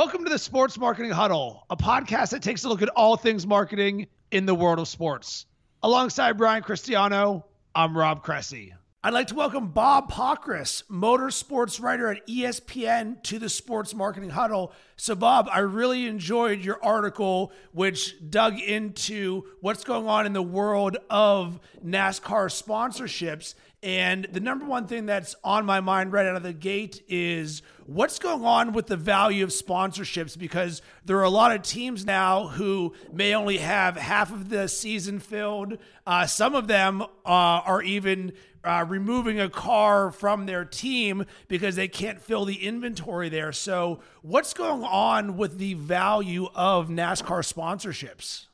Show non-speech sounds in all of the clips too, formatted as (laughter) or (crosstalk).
Welcome to the Sports Marketing Huddle, a podcast that takes a look at all things marketing in the world of sports. Alongside Brian Cristiano, I'm Rob Cressy. I'd like to welcome Bob Pockrass, motorsports writer at ESPN, to the Sports Marketing Huddle. So, Bob, I really enjoyed your article, which dug into what's going on in the world of NASCAR sponsorships. And the number one thing that's on my mind right out of the gate is what's going on with the value of sponsorships because there are a lot of teams now who may only have half of the season filled. Uh, some of them uh, are even uh, removing a car from their team because they can't fill the inventory there. So, what's going on with the value of NASCAR sponsorships?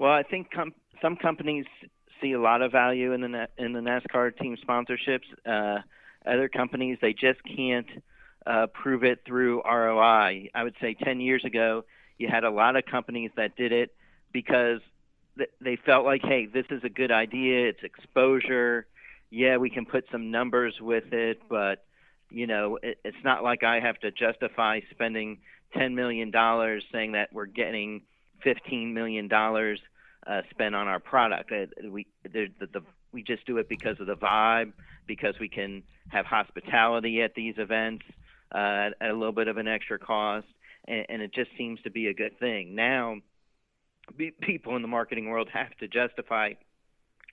Well, I think com- some companies see a lot of value in the in the NASCAR team sponsorships. Uh, other companies they just can't uh, prove it through ROI. I would say 10 years ago, you had a lot of companies that did it because th- they felt like, hey, this is a good idea. It's exposure. Yeah, we can put some numbers with it, but you know, it, it's not like I have to justify spending 10 million dollars saying that we're getting 15 million dollars uh, spent on our product. Uh, we the, the, we just do it because of the vibe, because we can have hospitality at these events uh, at, a little bit of an extra cost, and, and it just seems to be a good thing. Now, be, people in the marketing world have to justify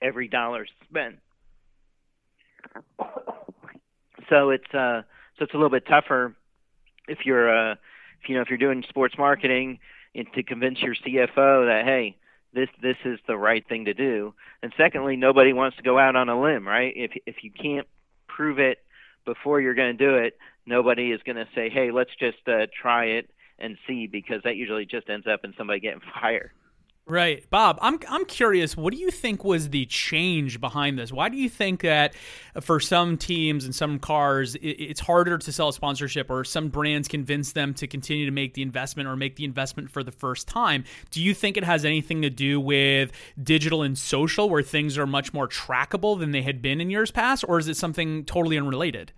every dollar spent. so it's uh, so it's a little bit tougher if you're uh, if you know if you're doing sports marketing to convince your CFO that hey this this is the right thing to do. And secondly, nobody wants to go out on a limb, right? If if you can't prove it before you're going to do it, nobody is going to say, "Hey, let's just uh, try it and see," because that usually just ends up in somebody getting (laughs) fired. Right. Bob, I'm I'm curious, what do you think was the change behind this? Why do you think that for some teams and some cars it's harder to sell a sponsorship or some brands convince them to continue to make the investment or make the investment for the first time? Do you think it has anything to do with digital and social where things are much more trackable than they had been in years past or is it something totally unrelated?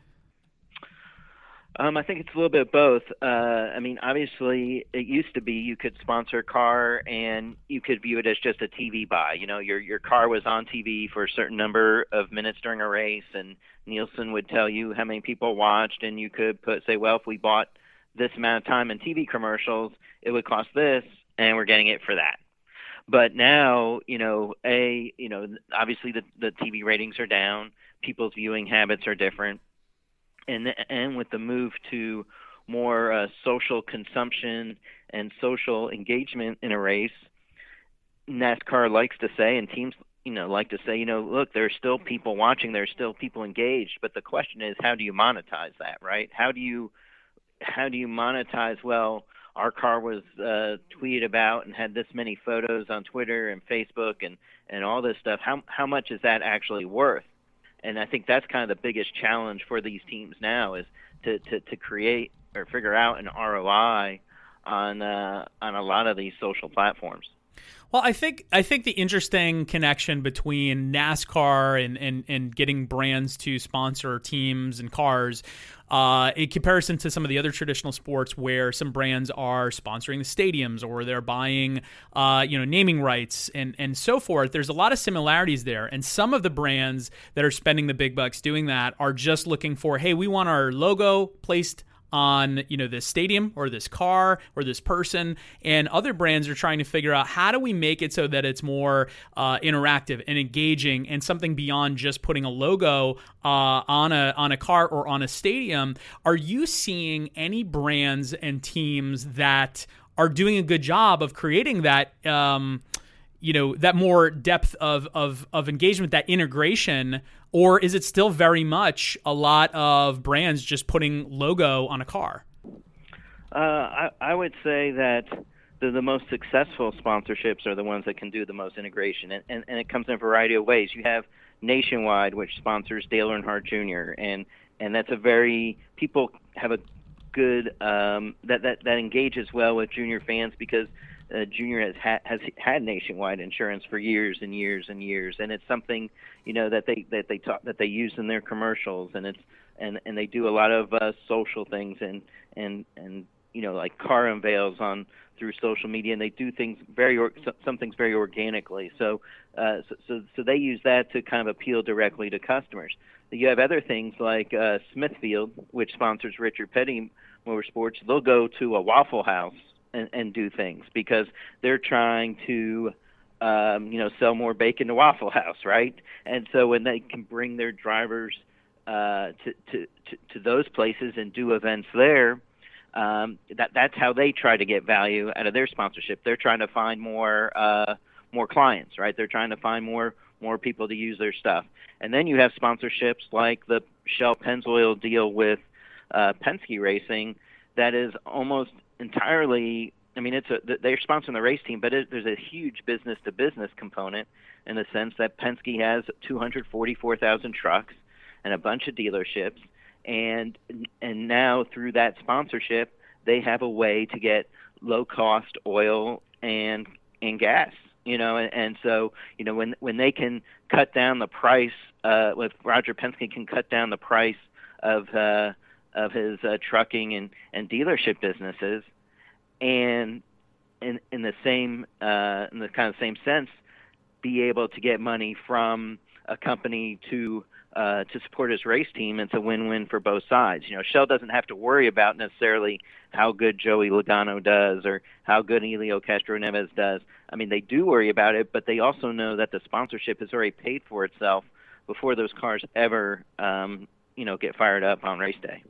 Um, I think it's a little bit of both. Uh, I mean, obviously, it used to be you could sponsor a car and you could view it as just a TV buy. You know, your your car was on TV for a certain number of minutes during a race, and Nielsen would tell you how many people watched, and you could put say, well, if we bought this amount of time in TV commercials, it would cost this, and we're getting it for that. But now, you know, a you know, obviously the the TV ratings are down, people's viewing habits are different and and with the move to more uh, social consumption and social engagement in a race, NASCAR likes to say, and teams you know like to say, you know, look, there's still people watching, there's still people engaged, but the question is, how do you monetize that, right? How do you how do you monetize? Well, our car was uh, tweeted about and had this many photos on Twitter and Facebook and and all this stuff. How how much is that actually worth? And I think that's kind of the biggest challenge for these teams now is to, to, to create or figure out an ROI on uh, on a lot of these social platforms. Well, I think I think the interesting connection between NASCAR and, and, and getting brands to sponsor teams and cars, uh, in comparison to some of the other traditional sports where some brands are sponsoring the stadiums or they're buying, uh, you know, naming rights and and so forth. There's a lot of similarities there, and some of the brands that are spending the big bucks doing that are just looking for, hey, we want our logo placed on you know this stadium or this car or this person. And other brands are trying to figure out how do we make it so that it's more uh, interactive and engaging and something beyond just putting a logo uh, on a on a car or on a stadium. Are you seeing any brands and teams that are doing a good job of creating that um, you know that more depth of of of engagement that integration or is it still very much a lot of brands just putting logo on a car? Uh, I, I would say that the, the most successful sponsorships are the ones that can do the most integration, and, and, and it comes in a variety of ways. You have Nationwide, which sponsors Dale Earnhardt Jr., and and that's a very people have a good um, that that that engages well with junior fans because uh, Junior has ha- has had nationwide insurance for years and years and years, and it's something you know that they that they talk that they use in their commercials, and it's and and they do a lot of uh, social things and and and you know like car unveils on through social media, and they do things very or, some things very organically. So, uh, so, so so they use that to kind of appeal directly to customers. You have other things like uh, Smithfield, which sponsors Richard Petty Motorsports. They'll go to a Waffle House and, and do things because they're trying to um, you know sell more bacon to Waffle House, right? And so when they can bring their drivers uh, to, to, to to those places and do events there, um, that that's how they try to get value out of their sponsorship. They're trying to find more uh, more clients, right? They're trying to find more more people to use their stuff. And then you have sponsorships like the Shell Pennzoil deal with uh, Penske Racing that is almost entirely. I mean, it's a they're sponsoring the race team, but it, there's a huge business to business component in the sense that Penske has 244,000 trucks and a bunch of dealerships and and now through that sponsorship, they have a way to get low cost oil and and gas. You know, and, and so you know when when they can cut down the price, uh, with Roger Penske can cut down the price of uh, of his uh, trucking and and dealership businesses, and in in the same uh, in the kind of same sense, be able to get money from a company to uh, to support his race team. It's a win-win for both sides. You know, Shell doesn't have to worry about necessarily how good Joey Logano does or how good Helio Castroneves does. I mean, they do worry about it, but they also know that the sponsorship has already paid for itself before those cars ever, um, you know, get fired up on race day.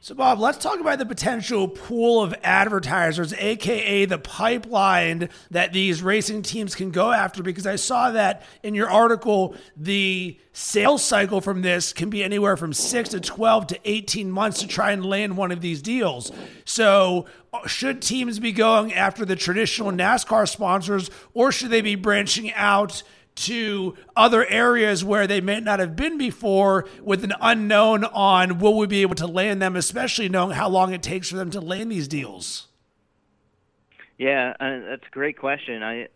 So, Bob, let's talk about the potential pool of advertisers, aka the pipeline that these racing teams can go after. Because I saw that in your article, the sales cycle from this can be anywhere from six to 12 to 18 months to try and land one of these deals. So, should teams be going after the traditional NASCAR sponsors, or should they be branching out? To other areas where they may not have been before with an unknown on will we be able to land them, especially knowing how long it takes for them to land these deals? Yeah, uh, that's a great question. I,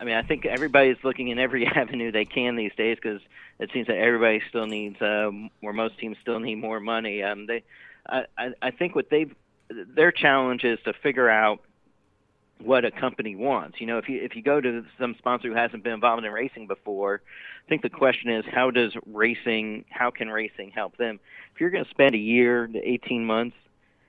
I mean, I think everybody's looking in every (laughs) avenue they can these days because it seems that everybody still needs, uh, or most teams still need more money. Um, they, I, I, I think what they've, their challenge is to figure out what a company wants. You know, if you if you go to some sponsor who hasn't been involved in racing before, I think the question is how does racing how can racing help them? If you're going to spend a year to 18 months,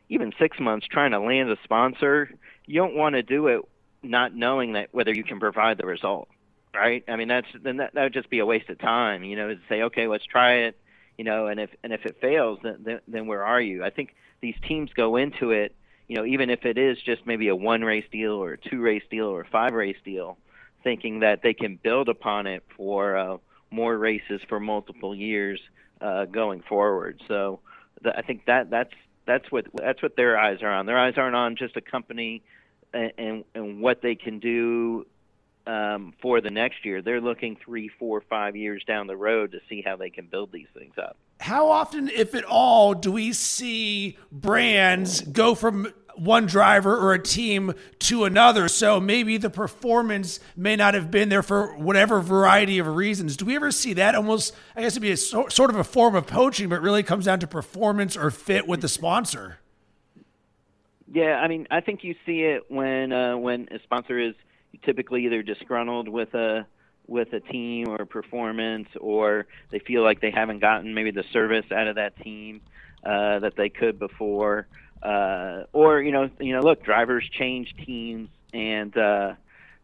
even 6 months trying to land a sponsor, you don't want to do it not knowing that whether you can provide the result, right? I mean, that's then that, that would just be a waste of time, you know, to say, okay, let's try it, you know, and if and if it fails, then then, then where are you? I think these teams go into it you know, even if it is just maybe a one race deal or a two race deal or a five race deal, thinking that they can build upon it for uh, more races for multiple years uh, going forward. So the, I think that that's that's what that's what their eyes are on. Their eyes aren't on just a company and and, and what they can do um, for the next year. They're looking three, four, five years down the road to see how they can build these things up. How often, if at all, do we see brands go from one driver or a team to another? So maybe the performance may not have been there for whatever variety of reasons. Do we ever see that? Almost, I guess it'd be a so, sort of a form of poaching, but really comes down to performance or fit with the sponsor. Yeah, I mean, I think you see it when uh, when a sponsor is typically either disgruntled with a with a team or performance, or they feel like they haven't gotten maybe the service out of that team uh, that they could before, uh, or you know, you know, look, drivers change teams, and uh,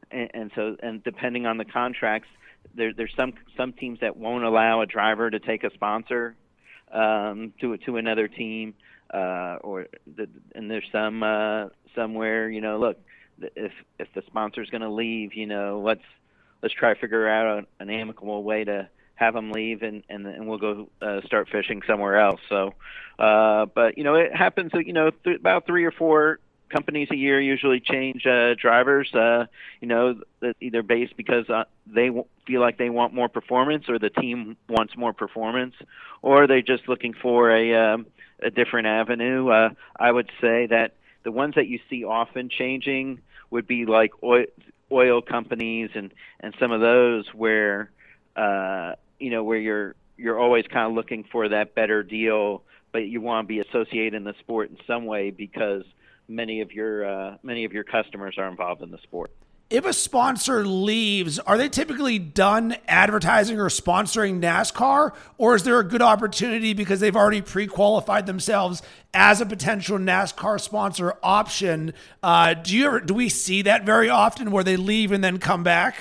and, and so and depending on the contracts, there, there's some some teams that won't allow a driver to take a sponsor um, to to another team, uh, or the, and there's some uh, somewhere you know, look, if if the sponsor's going to leave, you know, let's let's try to figure out an amicable way to have them leave and and, and we'll go uh, start fishing somewhere else. So, uh, but you know, it happens. That you know, th- about three or four companies a year usually change uh, drivers. Uh, you know, either based because uh, they w- feel like they want more performance, or the team wants more performance, or they're just looking for a um, a different avenue. Uh, I would say that the ones that you see often changing would be like oil, oil companies and and some of those where uh, you know where you're you're always kind of looking for that better deal but you want to be associated in the sport in some way because many of your uh, many of your customers are involved in the sport. If a sponsor leaves, are they typically done advertising or sponsoring NASCAR, or is there a good opportunity because they've already pre-qualified themselves as a potential NASCAR sponsor option? Uh, do you ever do we see that very often where they leave and then come back?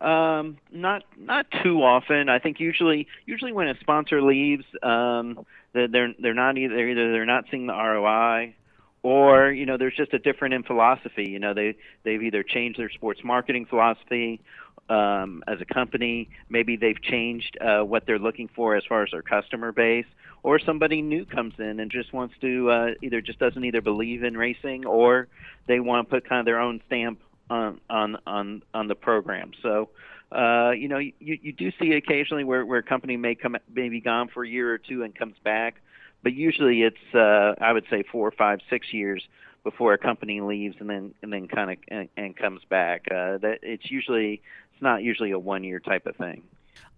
Um, not not too often. I think usually usually when a sponsor leaves, um, they're they're not either either they're not seeing the ROI or you know there's just a different in philosophy. You know they they've either changed their sports marketing philosophy um, as a company. Maybe they've changed uh, what they're looking for as far as their customer base. Or somebody new comes in and just wants to uh, either just doesn't either believe in racing or they want to put kind of their own stamp on on on on the program. So uh, you know you, you do see occasionally where, where a company may come maybe gone for a year or two and comes back but usually it's uh, I would say four, five, six years before a company leaves and then and then kind of and, and comes back. Uh, that it's usually it's not usually a one year type of thing.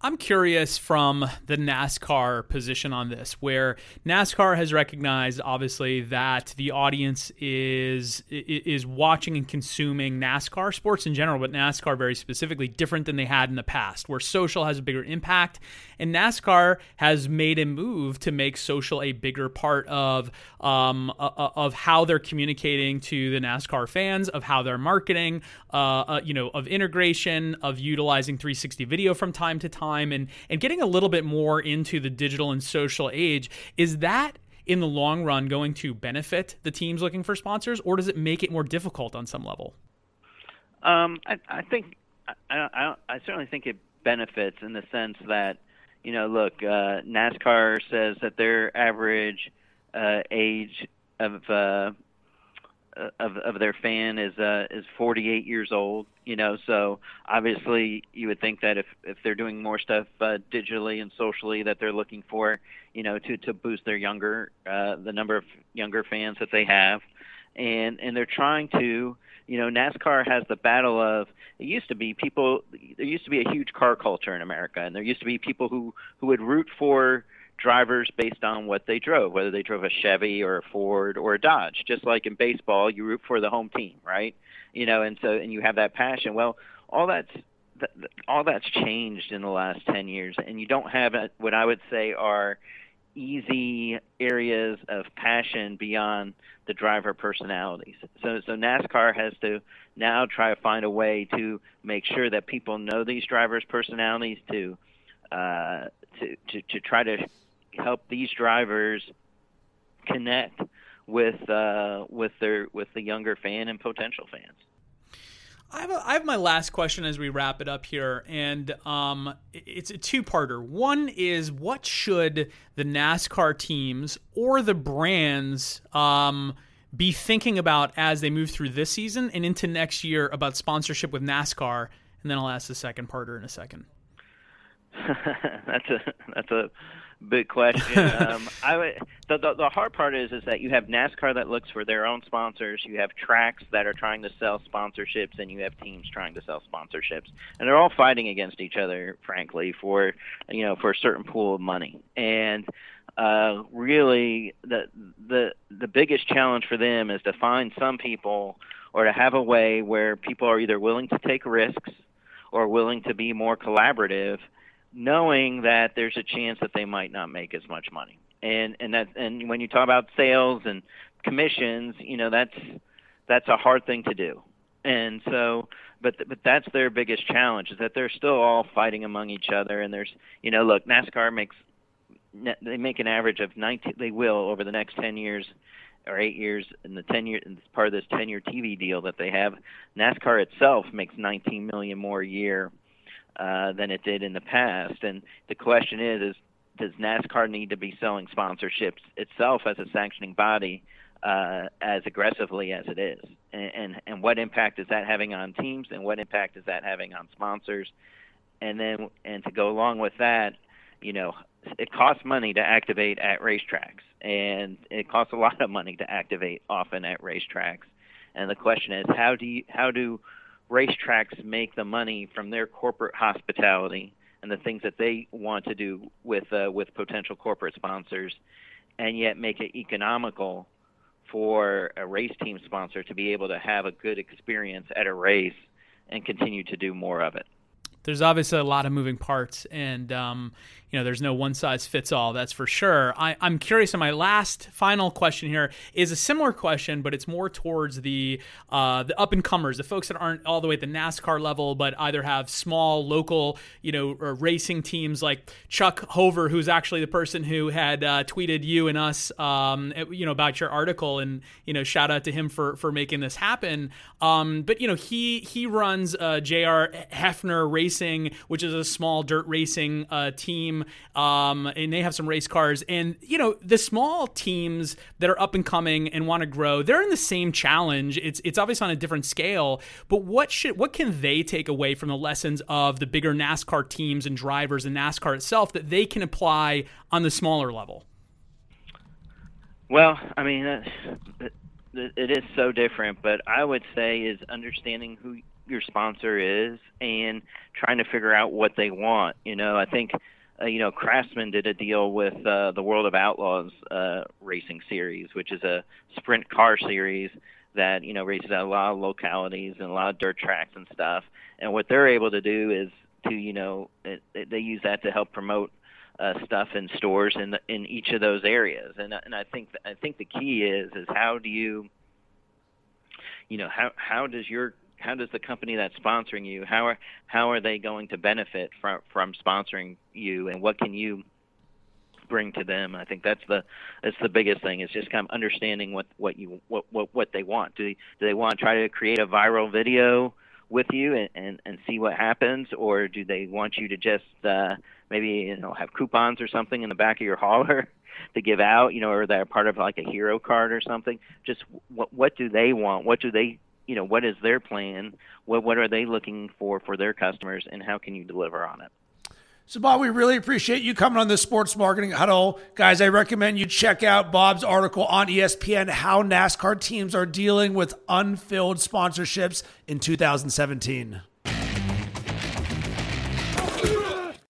I'm curious from the NASCAR position on this, where NASCAR has recognized obviously that the audience is is watching and consuming NASCAR sports in general, but NASCAR very specifically different than they had in the past, where social has a bigger impact, and NASCAR has made a move to make social a bigger part of um, of how they're communicating to the NASCAR fans, of how they're marketing, uh, uh, you know, of integration, of utilizing 360 video from time to time time and and getting a little bit more into the digital and social age is that in the long run going to benefit the teams looking for sponsors or does it make it more difficult on some level? Um, I, I, think I, I, I, certainly think it benefits in the sense that you know look uh, NASCAR says that their average uh, age of uh, of of their fan is uh is 48 years old you know so obviously you would think that if if they're doing more stuff uh, digitally and socially that they're looking for you know to to boost their younger uh the number of younger fans that they have. And and they're trying to you know NASCAR has the battle of it used to be people there used to be a huge car culture in America and there used to be people who who would root for drivers based on what they drove, whether they drove a Chevy or a Ford or a Dodge. Just like in baseball, you root for the home team, right? You know, and so and you have that passion. Well, all that's all that's changed in the last 10 years and you don't have what I would say are easy areas of passion beyond the driver personalities. So so NASCAR has to now try to find a way to make sure that people know these drivers' personalities to uh, to, to to try to help these drivers connect with uh, with their with the younger fan and potential fans. I have, a, I have my last question as we wrap it up here, and um, it's a two-parter. One is what should the NASCAR teams or the brands um, be thinking about as they move through this season and into next year about sponsorship with NASCAR? And then I'll ask the second parter in a second. (laughs) that's a that's a big question. (laughs) um, I would, the, the the hard part is is that you have NASCAR that looks for their own sponsors, you have tracks that are trying to sell sponsorships, and you have teams trying to sell sponsorships, and they're all fighting against each other, frankly, for you know for a certain pool of money. And uh, really, the the the biggest challenge for them is to find some people or to have a way where people are either willing to take risks or willing to be more collaborative knowing that there's a chance that they might not make as much money. And and that and when you talk about sales and commissions, you know that's that's a hard thing to do. And so, but but that's their biggest challenge is that they're still all fighting among each other. And there's you know look, NASCAR makes they make an average of 19. They will over the next 10 years or eight years in the 10 year and part of this 10 year TV deal that they have. NASCAR itself makes 19 million more a year uh, than it did in the past. And the question is, is does NASCAR need to be selling sponsorships itself as a sanctioning body uh, as aggressively as it is? And, and and what impact is that having on teams, and what impact is that having on sponsors? And then and to go along with that, you know, it costs money to activate at racetracks, and it costs a lot of money to activate often at racetracks. And the question is, how do you how do racetracks make the money from their corporate hospitality and the things that they want to do with uh, with potential corporate sponsors, and yet make it economical for a race team sponsor to be able to have a good experience at a race and continue to do more of it. There's obviously a lot of moving parts, and um, you know, there's no one size fits all. That's for sure. I, am curious. And my last, final question here is a similar question, but it's more towards the uh, the up and comers, the folks that aren't all the way at the NASCAR level, but either have small local, you know, racing teams like Chuck Hover, who's actually the person who had uh, tweeted you and us, um, you know, about your article, and you know, shout out to him for for making this happen. Um, but you know, he he runs uh, Jr. Hefner Racing Racing, which is a small dirt racing uh, team, um, and they have some race cars. And you know, the small teams that are up and coming and want to grow, they're in the same challenge. It's it's obviously on a different scale, but what should what can they take away from the lessons of the bigger NASCAR teams and drivers and NASCAR itself that they can apply on the smaller level? Well, I mean, it is so different, but I would say is understanding who your sponsor is and trying to figure out what they want. You know, I think uh, you know Craftsman did a deal with uh, the World of Outlaws uh, racing series, which is a sprint car series that you know races at a lot of localities and a lot of dirt tracks and stuff. And what they're able to do is to you know it, it, they use that to help promote uh, stuff in stores in the, in each of those areas. And and I think I think the key is is how do you you know how how does your how does the company that's sponsoring you how are how are they going to benefit from from sponsoring you and what can you bring to them? I think that's the that's the biggest thing is just kind of understanding what what you what what, what they want. Do they, do they want to try to create a viral video with you and, and and see what happens? Or do they want you to just uh maybe you know have coupons or something in the back of your hauler (laughs) to give out you know or they're part of like a hero card or something? Just what what do they want? What do they you know what is their plan? What what are they looking for for their customers and how can you deliver on it? So bob we really appreciate you coming on the sports marketing huddle. Guys i recommend you check out bob's article on espn how nascar teams are dealing with unfilled sponsorships in 2017